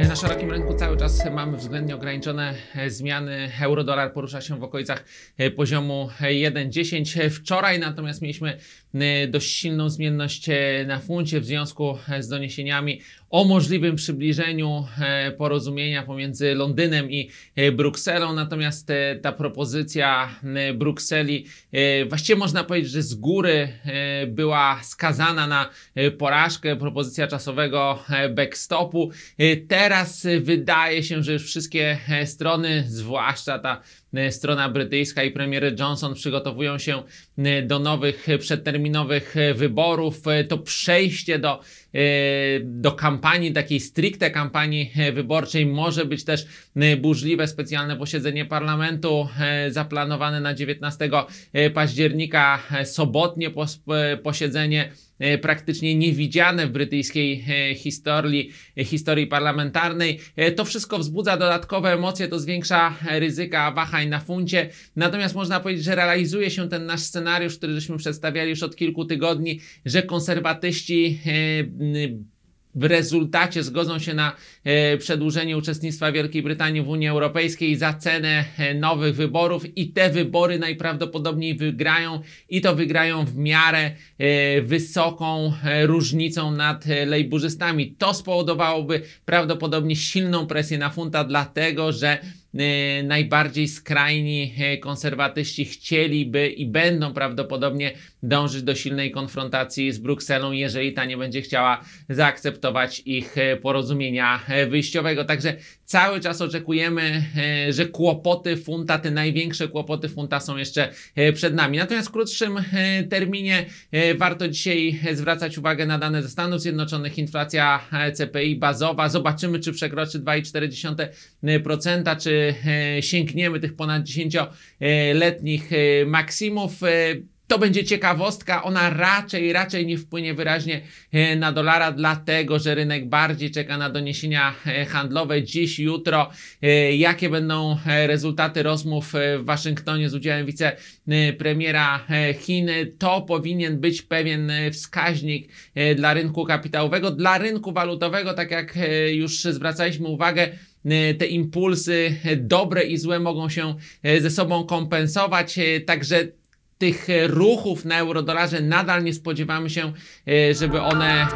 E, Na szerokim rynku cały czas mamy względnie ograniczone e, zmiany. Euro-dolar porusza się w okolicach e, poziomu e, 1,10. E, Wczoraj natomiast mieliśmy dość silną zmienność na funcie w związku z doniesieniami o możliwym przybliżeniu porozumienia pomiędzy Londynem i Brukselą. Natomiast ta propozycja Brukseli właściwie można powiedzieć, że z góry była skazana na porażkę. Propozycja czasowego backstopu. E, Teraz e, wydaje się, że już wszystkie e, strony, zwłaszcza ta e, strona brytyjska i premier Johnson przygotowują się e, do nowych przedterminowych wyborów. To przejście do, do kampanii, takiej stricte kampanii wyborczej może być też burzliwe. Specjalne posiedzenie parlamentu zaplanowane na 19 e, października, sobotnie pos- posiedzenie praktycznie niewidziane w brytyjskiej e, historii, e, historii parlamentarnej. E, To wszystko wzbudza dodatkowe emocje, to zwiększa e, ryzyka wahań na funcie. Natomiast można powiedzieć, że realizuje się ten nasz scenariusz, który żeśmy przedstawiali już od kilku tygodni, że konserwatyści e, w rezultacie zgodzą się na e, przedłużenie uczestnictwa Wielkiej Brytanii w Unii Europejskiej za cenę e, nowych wyborów i te wybory najprawdopodobniej wygrają i to wygrają w miarę e, wysoką różnicą nad lejburzystami. To spowodowałoby prawdopodobnie silną presję na funta, dlatego że najbardziej skrajni e, konserwatyści chcieliby i będą prawdopodobnie dążyć do silnej konfrontacji z Brukselą, jeżeli ta nie będzie chciała zaakceptować ich e, porozumienia wyjściowego. Także cały czas oczekujemy, że kłopoty funta, te największe kłopoty funta są jeszcze przed nami. Natomiast w krótszym terminie warto dzisiaj zwracać uwagę na dane ze Stanów Zjednoczonych. Inflacja CPI bazowa. Zobaczymy, czy przekroczy 2,4%, czy sięgniemy tych ponad 10-letnich e, maksimów. E, to będzie ciekawostka, ona raczej, raczej nie wpłynie wyraźnie e, na dolara, dlatego że rynek bardziej czeka na doniesienia e, handlowe dziś, jutro, e, jakie będą e, rezultaty rozmów e, w Waszyngtonie z udziałem wicepremiera e, Chiny. To powinien być pewien e, wskaźnik e, dla rynku kapitałowego, dla rynku walutowego, tak jak e, już zwracaliśmy uwagę, e, te impulsy e, dobre i złe mogą się e, ze sobą kompensować, także tych ruchów na eurodolarze nadal nie spodziewamy się, żeby one